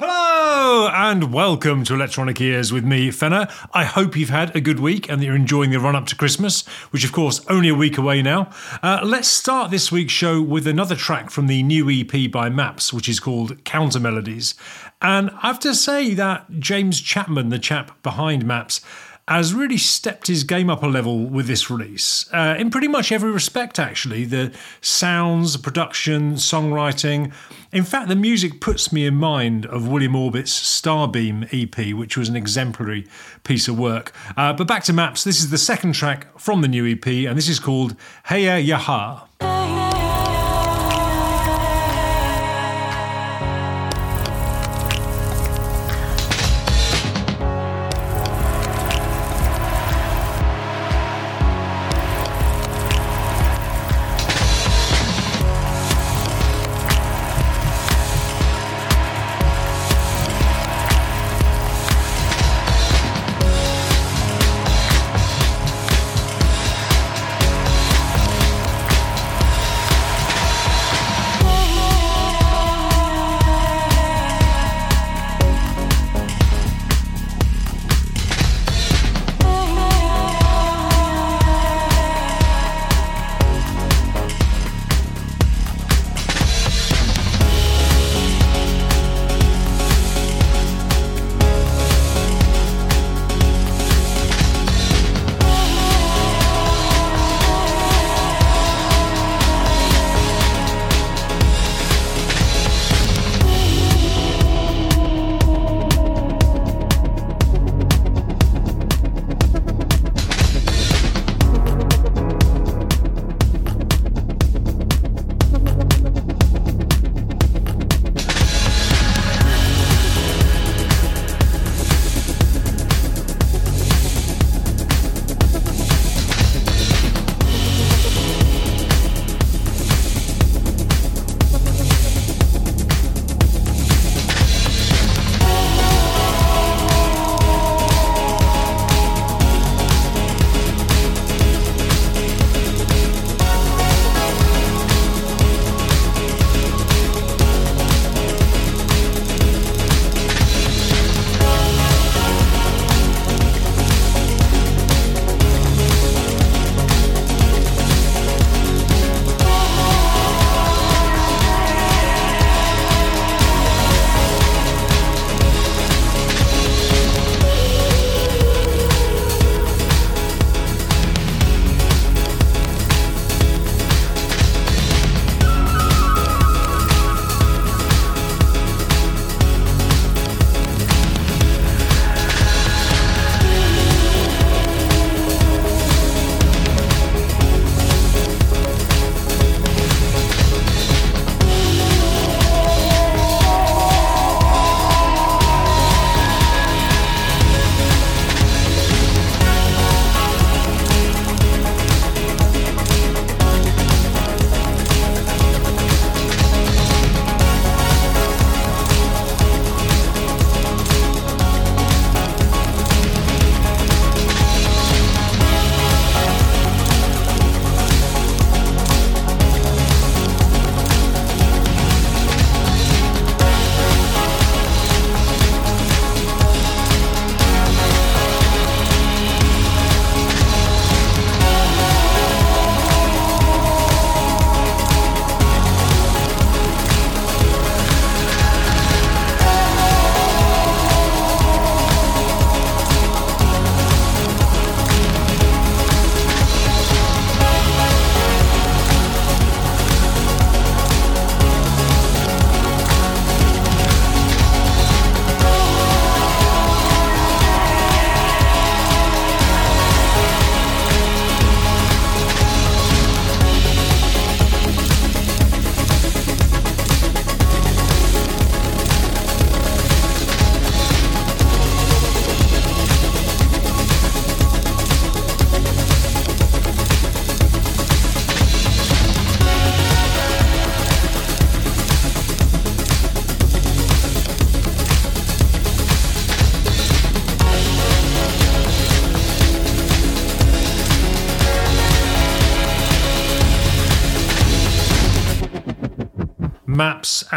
Hello and welcome to Electronic Ears with me, Fenner. I hope you've had a good week and that you're enjoying the run up to Christmas, which of course only a week away now. Uh, let's start this week's show with another track from the new EP by Maps, which is called Counter Melodies. And I have to say that James Chapman, the chap behind Maps, has really stepped his game up a level with this release uh, in pretty much every respect, actually. The sounds, the production, songwriting. In fact, the music puts me in mind of William Orbit's Starbeam EP, which was an exemplary piece of work. Uh, but back to Maps, this is the second track from the new EP, and this is called Heya Yaha.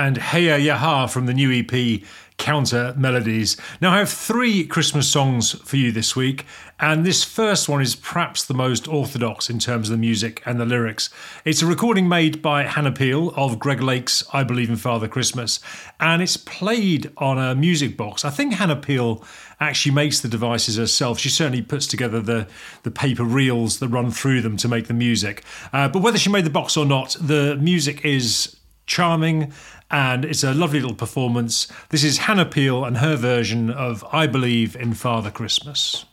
And Heya Yaha from the new EP counter melodies. Now, I have three Christmas songs for you this week, and this first one is perhaps the most orthodox in terms of the music and the lyrics. It's a recording made by Hannah Peel of Greg Lake's I Believe in Father Christmas, and it's played on a music box. I think Hannah Peel actually makes the devices herself. She certainly puts together the, the paper reels that run through them to make the music. Uh, but whether she made the box or not, the music is charming and it's a lovely little performance. This is Hannah Peel and her version of I Believe in Father Christmas.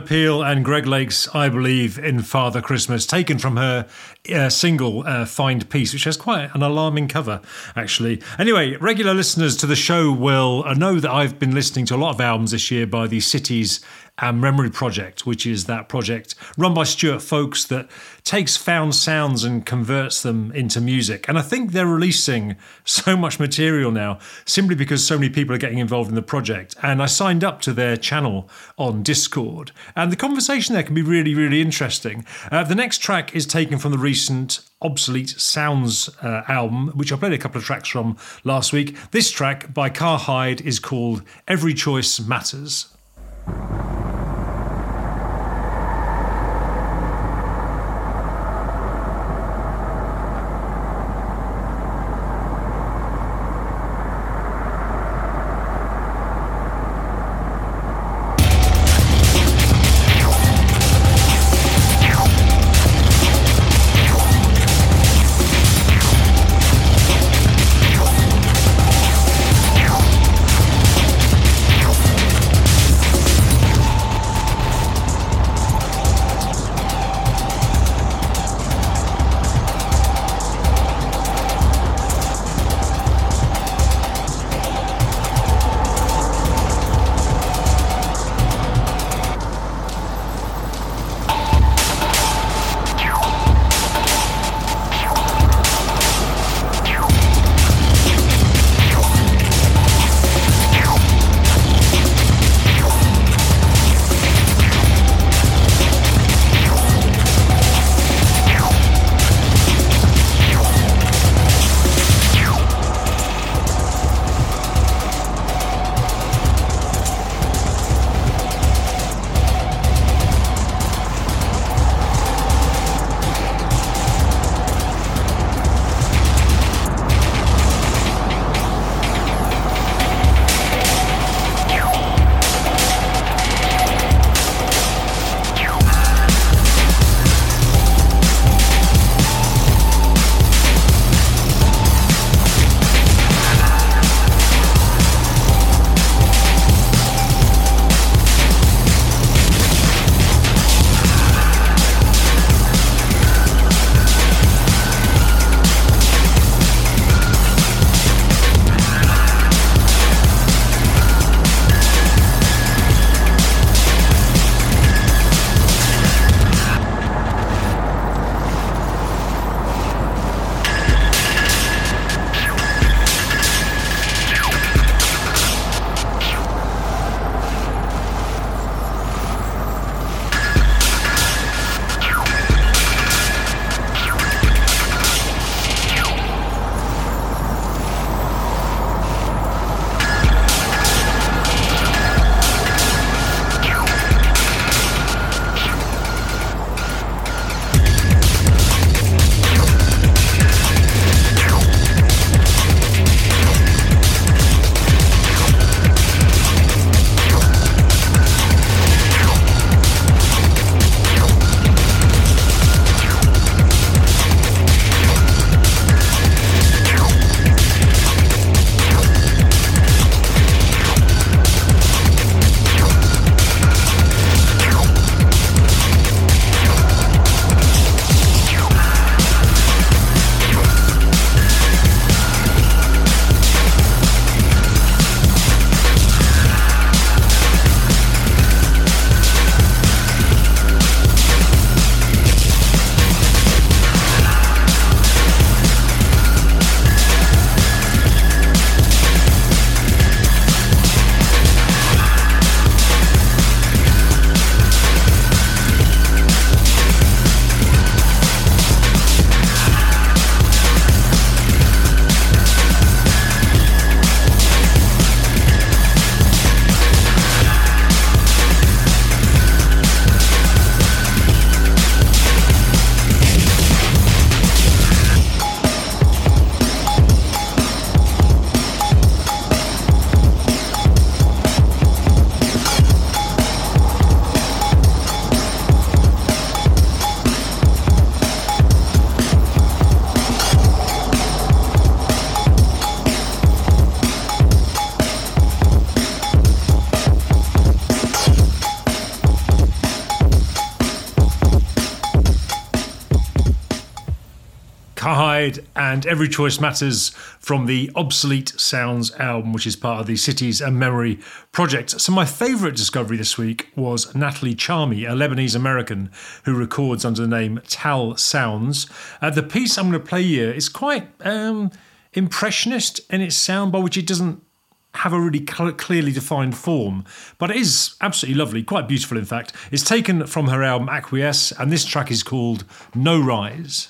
Peel and Greg Lake's I Believe in Father Christmas, taken from her uh, single uh, Find Peace, which has quite an alarming cover, actually. Anyway, regular listeners to the show will uh, know that I've been listening to a lot of albums this year by the Cities and Memory Project, which is that project run by Stuart Fowkes that takes found sounds and converts them into music. And I think they're releasing so much material now simply because so many people are getting involved in the project. And I signed up to their channel on Discord, and the conversation there can be really, really interesting. Uh, the next track is taken from the recent Obsolete Sounds uh, album, which I played a couple of tracks from last week. This track by Car Hide is called Every Choice Matters. And Every Choice Matters from the Obsolete Sounds album, which is part of the Cities and Memory project. So, my favourite discovery this week was Natalie Chami, a Lebanese American who records under the name Tal Sounds. Uh, the piece I'm going to play here is quite um, impressionist in its sound, by which it doesn't have a really cl- clearly defined form, but it is absolutely lovely, quite beautiful, in fact. It's taken from her album Acquiesce, and this track is called No Rise.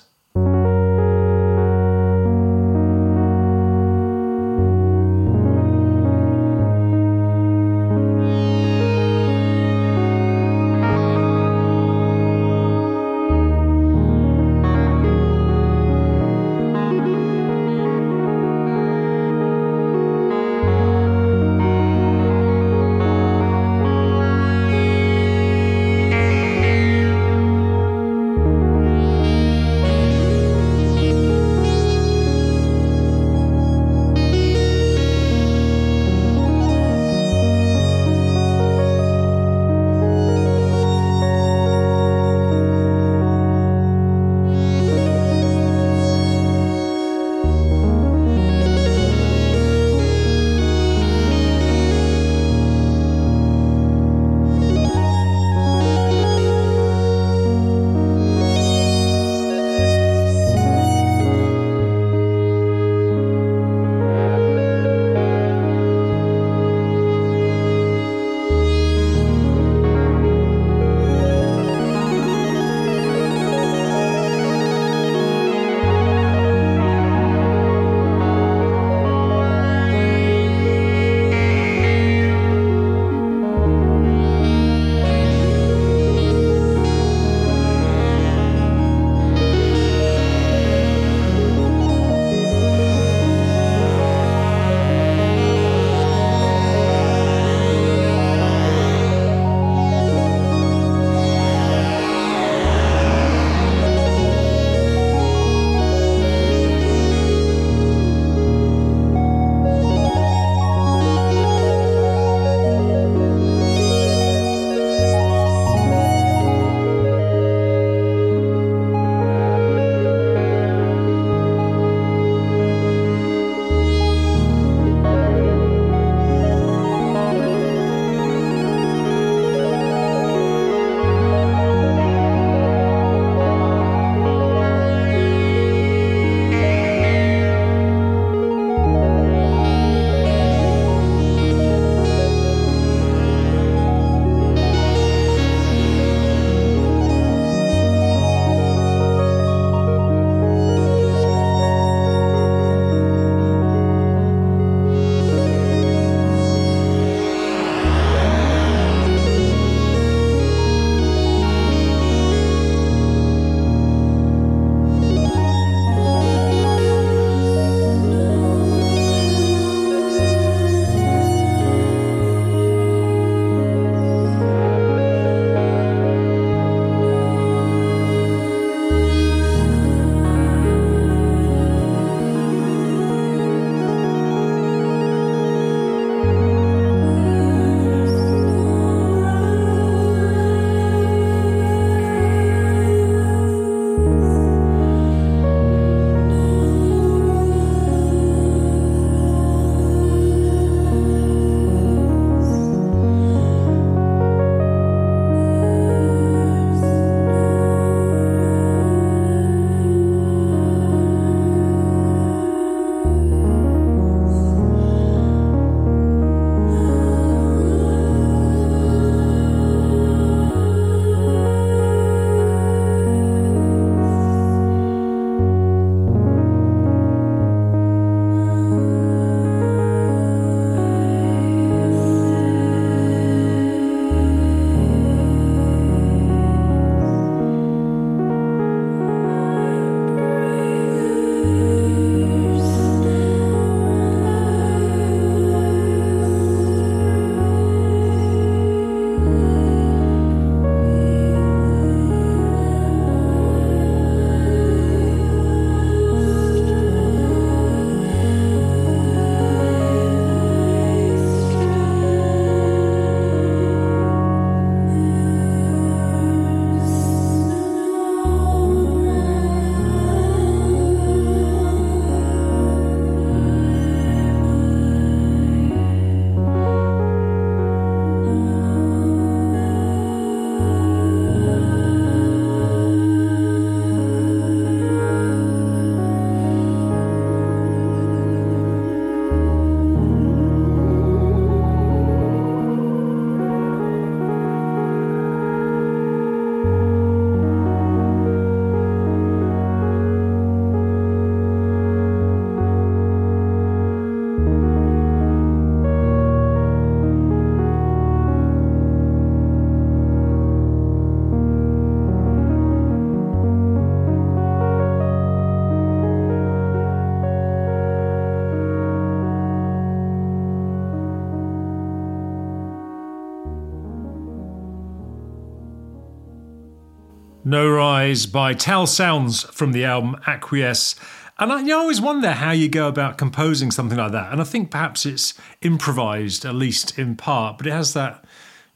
Rise by Tal Sounds from the album Acquiesce. And I, you always wonder how you go about composing something like that. And I think perhaps it's improvised, at least in part, but it has that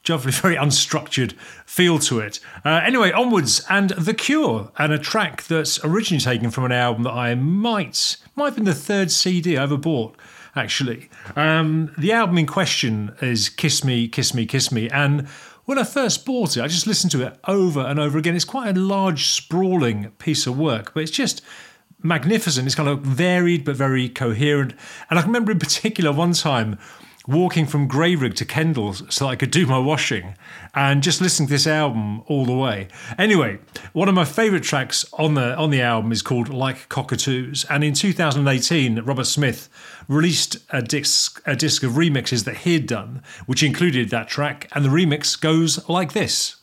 jolly, very unstructured feel to it. Uh, anyway, onwards, and The Cure, and a track that's originally taken from an album that I might, might have been the third CD I ever bought actually. Um, the album in question is Kiss Me, Kiss Me, Kiss Me. And when I first bought it, I just listened to it over and over again. It's quite a large, sprawling piece of work, but it's just magnificent. It's kind of varied but very coherent. And I remember in particular one time walking from Grayrigg to Kendal so I could do my washing and just listening to this album all the way. Anyway, one of my favourite tracks on the on the album is called Like Cockatoos, and in 2018, Robert Smith released a disc a disc of remixes that he'd done, which included that track, and the remix goes like this.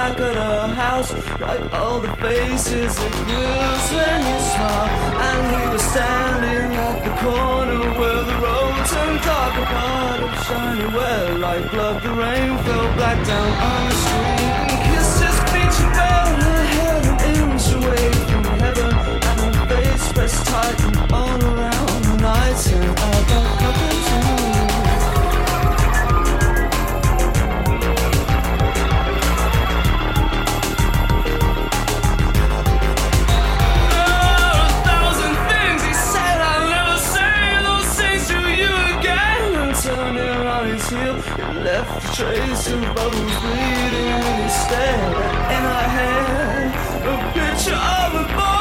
back of the house Like all the faces it gives when you smile. And he was standing at the corner Where the road turned dark A part of shiny where like blood The rain fell black down on the street. And kisses beat feet around her head An inch away from heaven. And her face pressed tight and all around the night And I trace of bubbles bleeding instead, and I had a picture of a boy.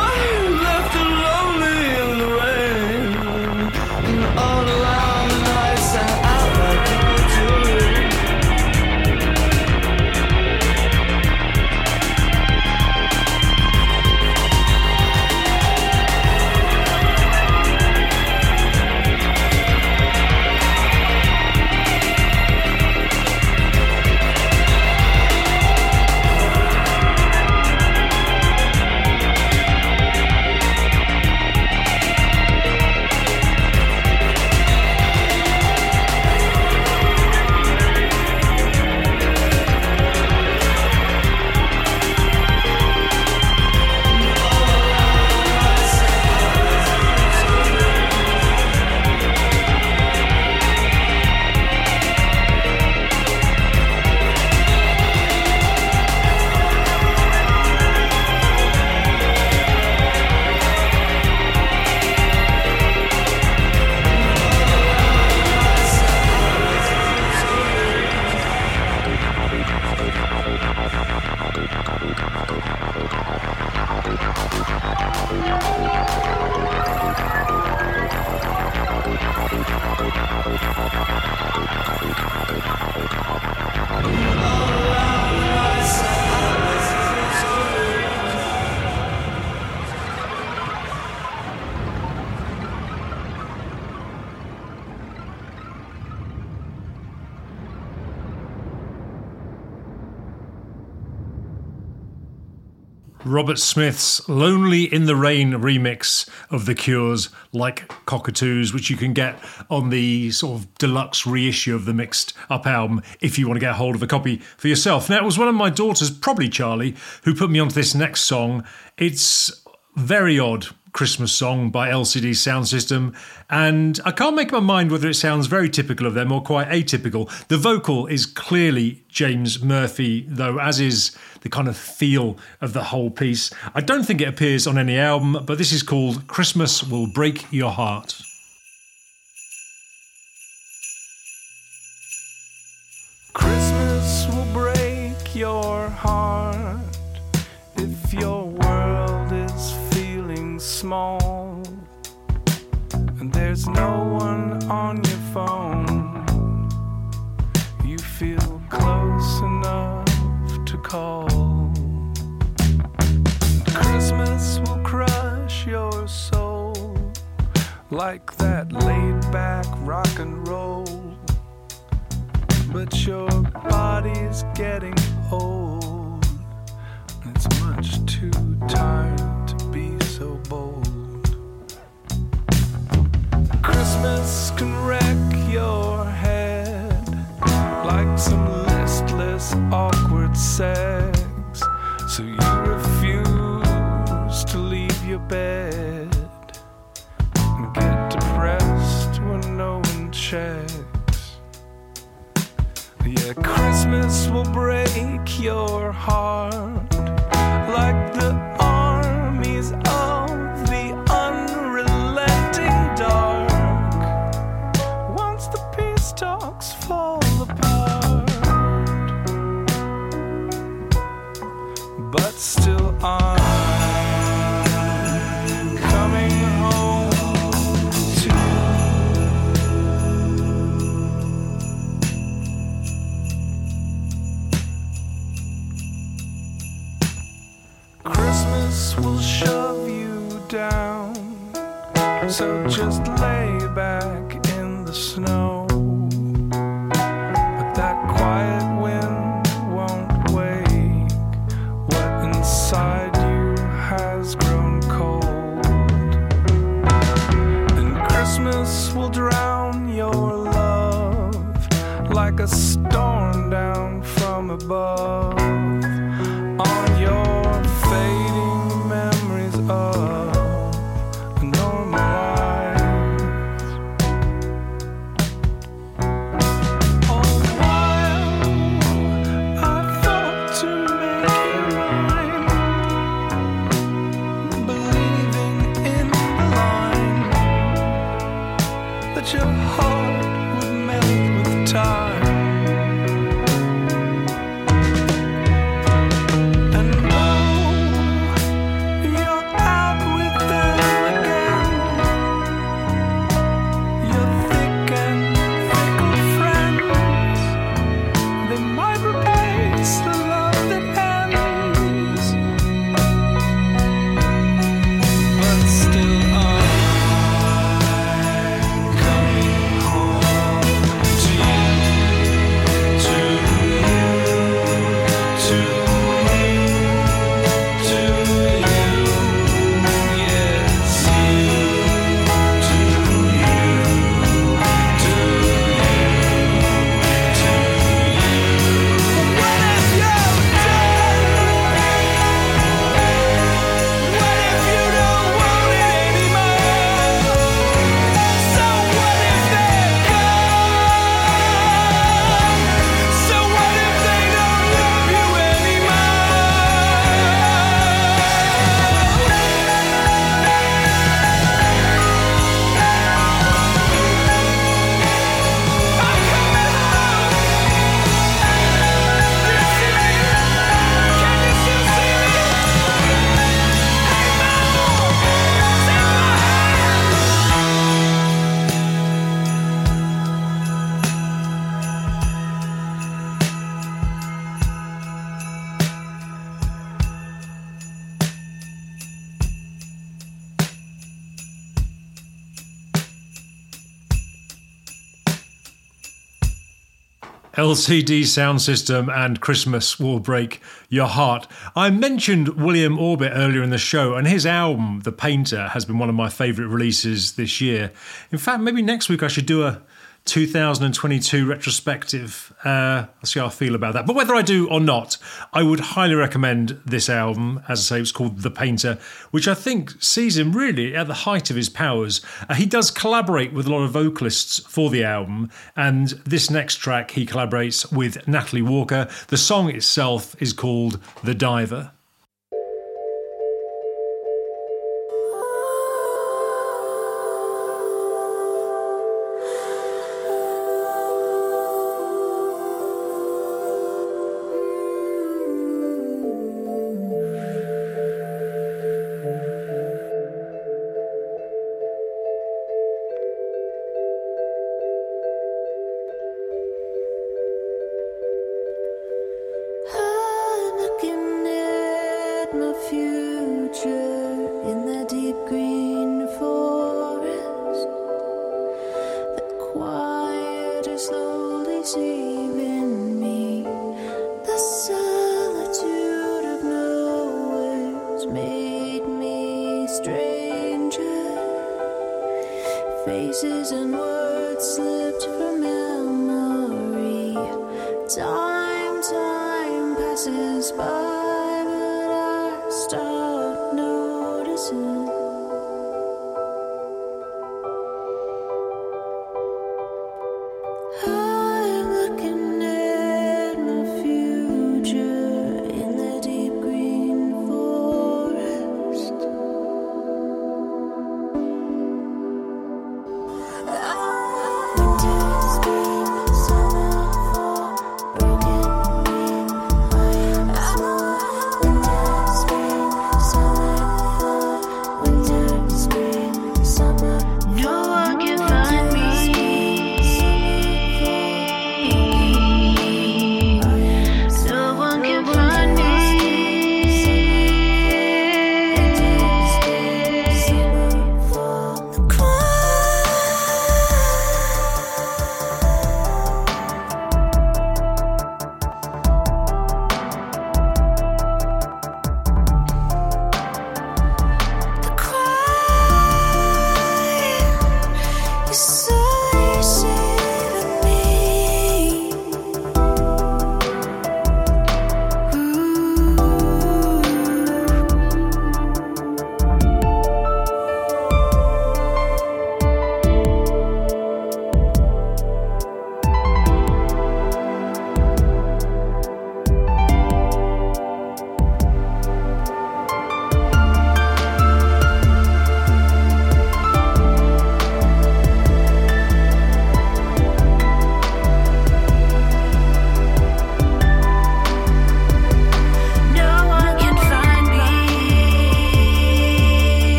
Robert Smith's Lonely in the Rain remix of The Cure's Like Cockatoos, which you can get on the sort of deluxe reissue of the mixed up album if you want to get hold of a copy for yourself. Now, it was one of my daughters, probably Charlie, who put me onto this next song. It's very odd Christmas song by LCD Soundsystem, and I can't make my mind whether it sounds very typical of them or quite atypical. The vocal is clearly James Murphy, though, as is the kind of feel of the whole piece. I don't think it appears on any album, but this is called Christmas Will Break Your Heart. Christmas will break your heart small and there's no one on your phone. You feel close enough to call. Christmas will crush your soul like that laid back rock and roll. But your body's getting old. Sex. So you refuse to leave your bed and get depressed when no one checks. Yeah, Christmas will break your heart like the So just lay back in the snow. But that quiet wind won't wake what inside you has grown cold. And Christmas will drown your love like a storm down from above that your LCD Soundsystem and Christmas will break your heart. I mentioned William Orbit earlier in the show, and his album, The Painter, has been one of my favourite releases this year. In fact, maybe next week I should do a 2022 retrospective. Uh, I'll see how I feel about that. But whether I do or not, I would highly recommend this album. As I say, it's called The Painter, which I think sees him really at the height of his powers. Uh, he does collaborate with a lot of vocalists for the album, and this next track he collaborates with Natalie Walker. The song itself is called The Diver.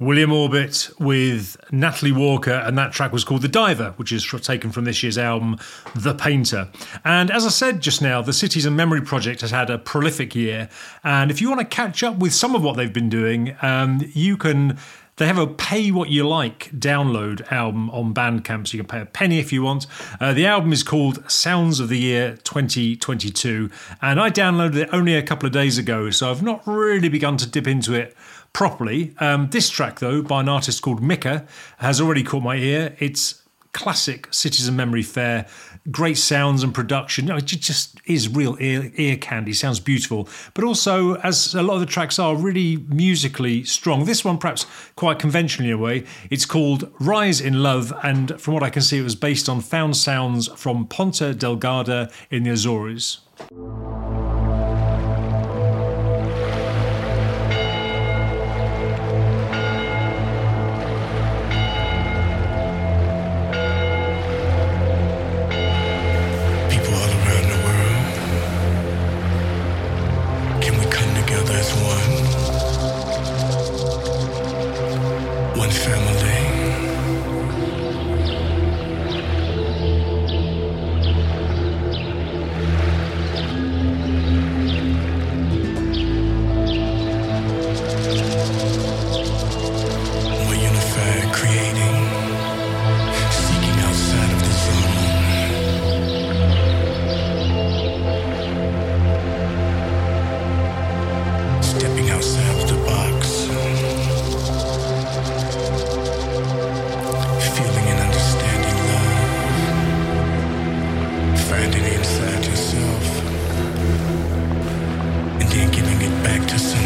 William Orbit with Natalie Walker, and that track was called The Diver, which is taken from this year's album, The Painter. And as I said just now, the Cities and Memory Project has had a prolific year. And if you want to catch up with some of what they've been doing, um, you can they have a pay what you like download album on Bandcamp, so you can pay a penny if you want. Uh, the album is called Sounds of the Year 2022, and I downloaded it only a couple of days ago, so I've not really begun to dip into it properly. Um, this track, though, by an artist called Mika, has already caught my ear. It's classic Cities and Memory Fair great sounds and production. It just is real ear, ear candy. Sounds beautiful, but also as a lot of the tracks are really musically strong. This one, perhaps quite conventionally in a way, it's called "Rise in Love," and from what I can see, it was based on found sounds from Ponta Delgada in the Azores. one. finding it inside yourself and then giving it back to someone.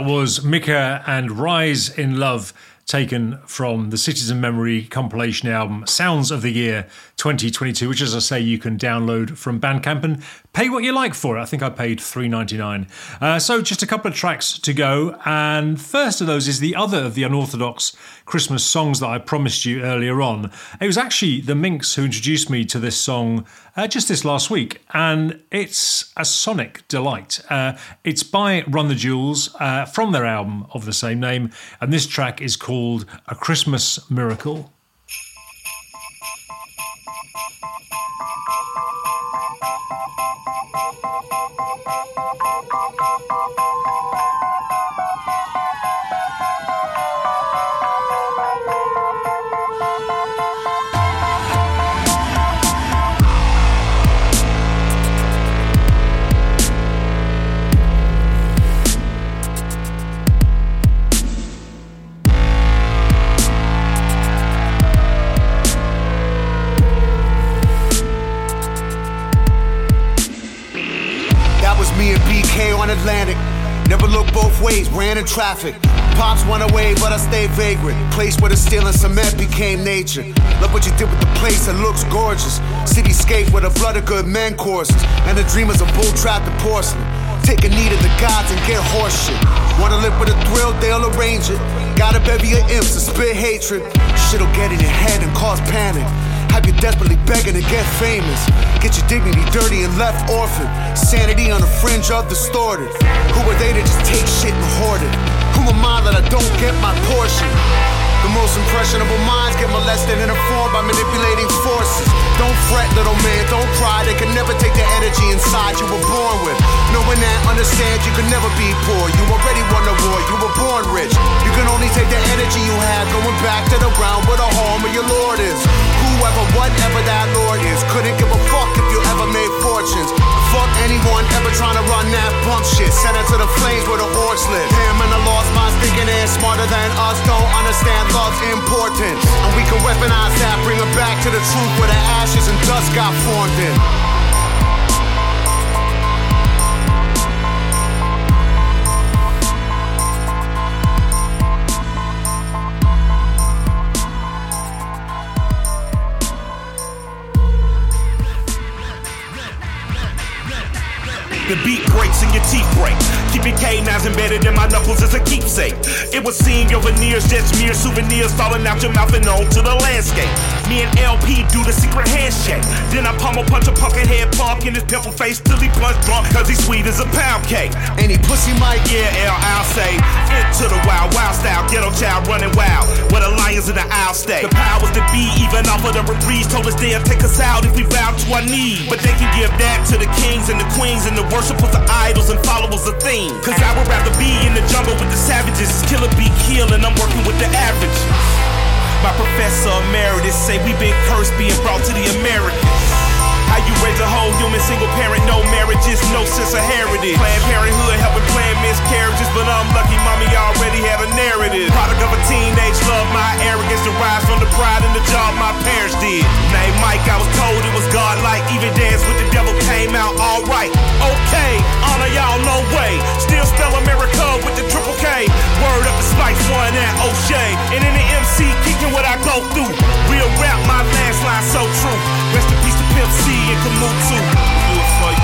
That was Mika and Rise in Love, taken from the Cities and Memory compilation album Sounds of the Year 2022, which, as I say, you can download from Bandcamp. And pay what you like for it. I think I paid three ninety nine. Uh, so, just a couple of tracks to go, and first of those is the other of the unorthodox Christmas songs that I promised you earlier on. It was actually the Minx who introduced me to this song uh, just this last week, and it's a sonic delight. Uh, it's by Run the Jewels uh, from their album of the same name, and this track is called A Christmas Miracle. Thank you. Atlantic. Never looked both ways, ran in traffic. Pops went away, but I stayed vagrant. Place where the steel and cement became nature. Look what you did with the place, it looks gorgeous. Cityscape where the flood of good men courses. And the dreamers of bull trapped in porcelain. Take a knee to the gods and get horseshit. Wanna live with a thrill, they'll arrange it. Got a bevy of imps to spit hatred. Shit'll get in your head and cause panic. Have you desperately begging to get famous? Get your dignity dirty and left orphaned. Sanity on the fringe of distorted. Who are they to just take shit and hoard it? Who am I that I don't get my portion? The most impressionable minds get molested and informed by manipulating forces. Don't fret, little man, don't cry. They can never take the energy inside you were born with. Knowing that, understand you can never be poor. You already won the war, you were born rich. You can only take the energy you have going back to the ground where the home of your Lord is whoever, whatever that Lord is. Couldn't give a fuck if you ever made fortunes. Fuck anyone ever trying to run that bump shit. Send it to the flames where the orcs live. Him and the lost minds thinking they're smarter than us. Don't understand love's importance. And we can weaponize that, bring it back to the truth where the ashes and dust got formed in. The beat breaks and your teeth break. Keep your canines embedded in my knuckles as a keepsake. It was seeing your veneers, just mere souvenirs falling out your mouth and onto the landscape. Me and El-P do the secret handshake. Then I pummel punch a pumpkin head punk in his pimple face till he plunge drunk, cause he's sweet as a pound cake. Any pussy might, yeah, L, I'll say. Into the wild, wild style, ghetto child running wild. Where the lions in the aisle stay. The powers that be, even off of the reprise, told us they'll take us out if we bow to our knees. But they can give that to the kings and the queens and the worshipers of idols and followers of things. Cause I would rather be in the jungle with the savages. Killer be kill and I'm working with the average. My professor emeritus say we been cursed being brought to the Americans. How you raise a whole human single parent, no marriages, no sense of heritage. Planned parenthood helping plan miscarriages, but I'm lucky mommy already had a narrative. Product of a teenage love, my arrogance derives from the pride in the job my parents did. Name Mike, I was told it was godlike. Even dance with the devil came out alright. Okay, honor y'all, no way. Still spell America with the triple K. Word up the Spice One and O'Shea. And in the MC, kicking what I go through. Real rap, my last line so true. Rest in peace Pimp C and Canute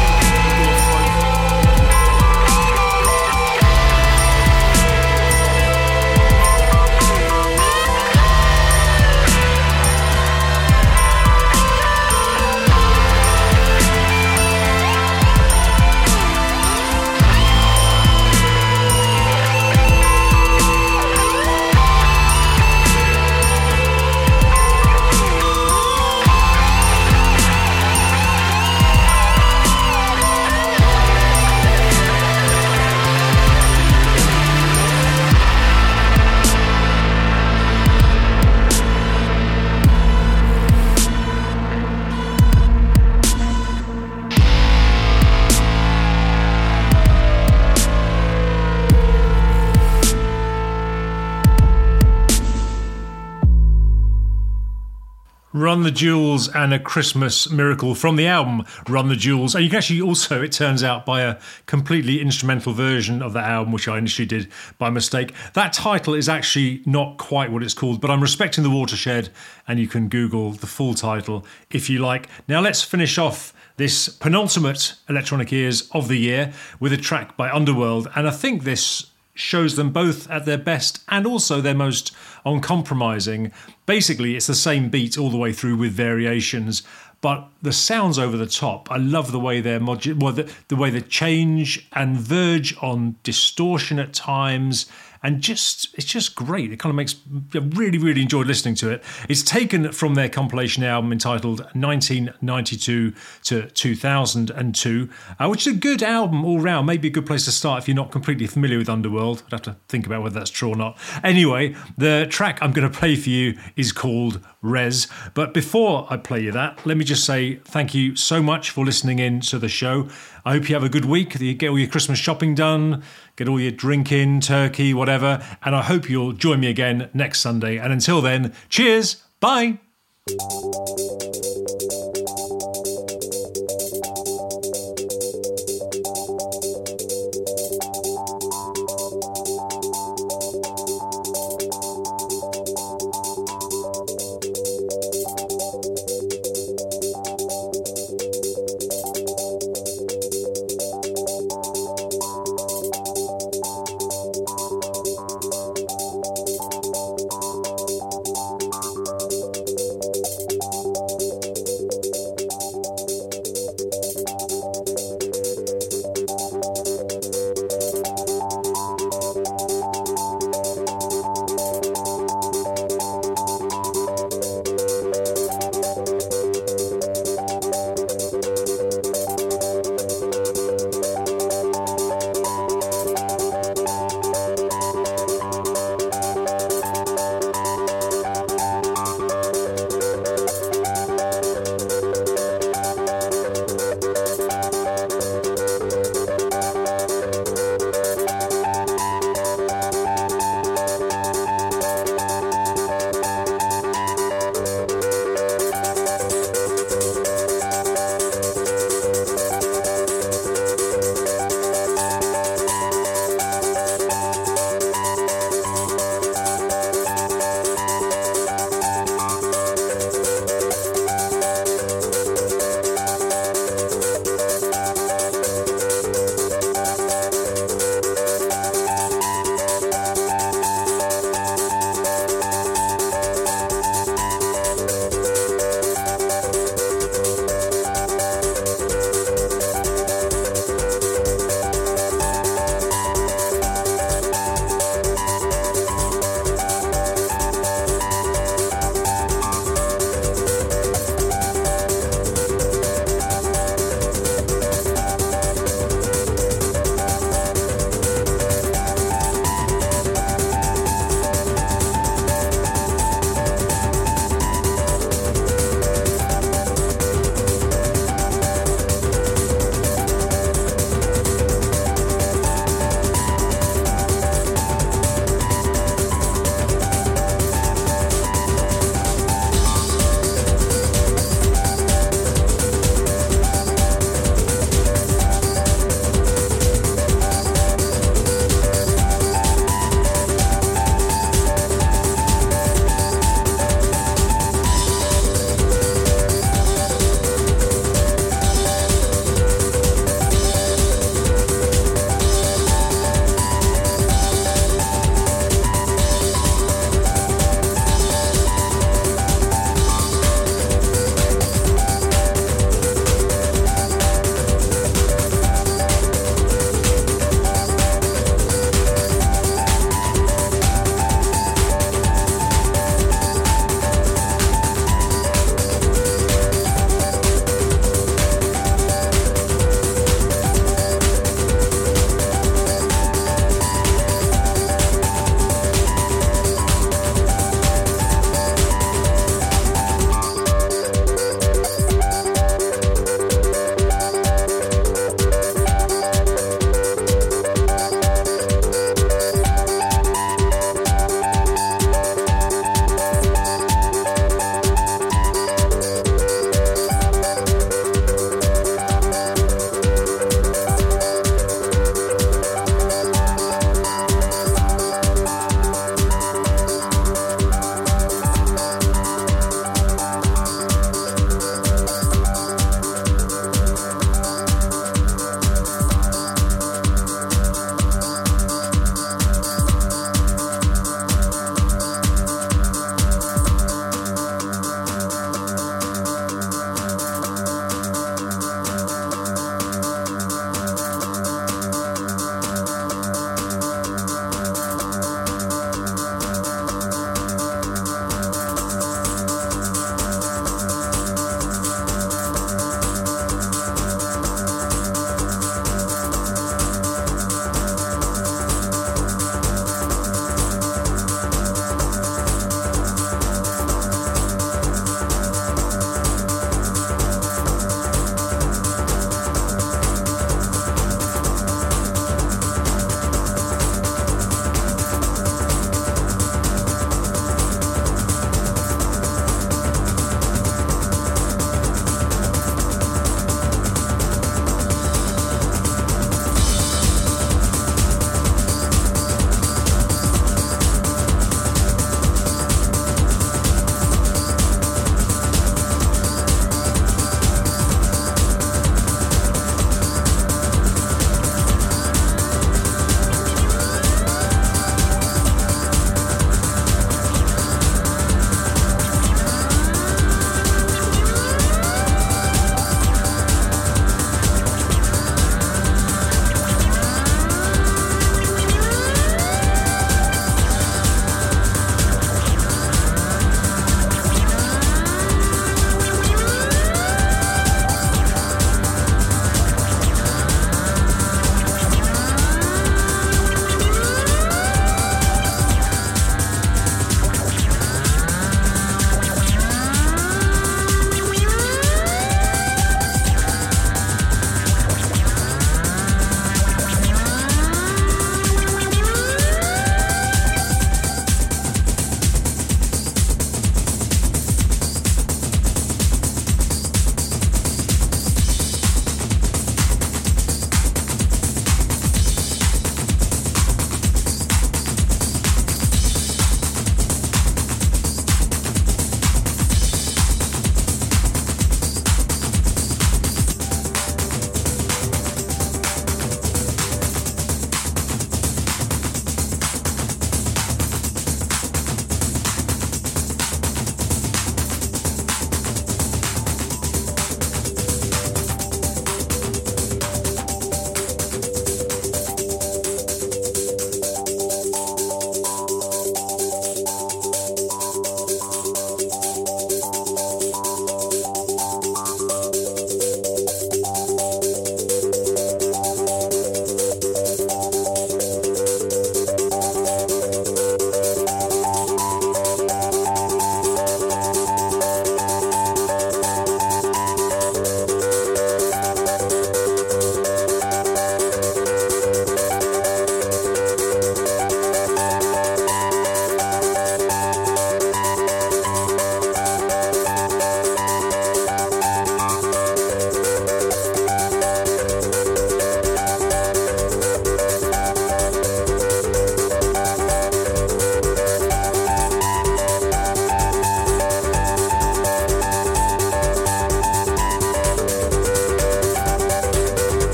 Run the Jewels and a Christmas Miracle from the album Run the Jewels. And you can actually also, it turns out, buy a completely instrumental version of that album, which I initially did by mistake. That title is actually not quite what it's called, but I'm respecting the watershed, and you can Google the full title if you like. Now let's finish off this penultimate Electronic Ears of the year with a track by Underworld. And I think this shows them both at their best and also their most uncompromising. Basically, it's the same beat all the way through with variations, but the sounds over the top. I love the way they're modu- well, the, the way they change and verge on distortion at times and just it's just great. It kind of makes I really really enjoyed listening to it. It's taken from their compilation album entitled 1992 to 2002, uh, which is a good album all round. Maybe a good place to start if you're not completely familiar with Underworld. I'd have to think about whether that's true or not. Anyway, the track I'm going to play for you is called Rez. But before I play you that, let me just say thank you so much for listening in to the show. I hope you have a good week, that you get all your Christmas shopping done, get all your drinking, turkey, whatever. And I hope you'll join me again next Sunday. And until then, cheers, bye.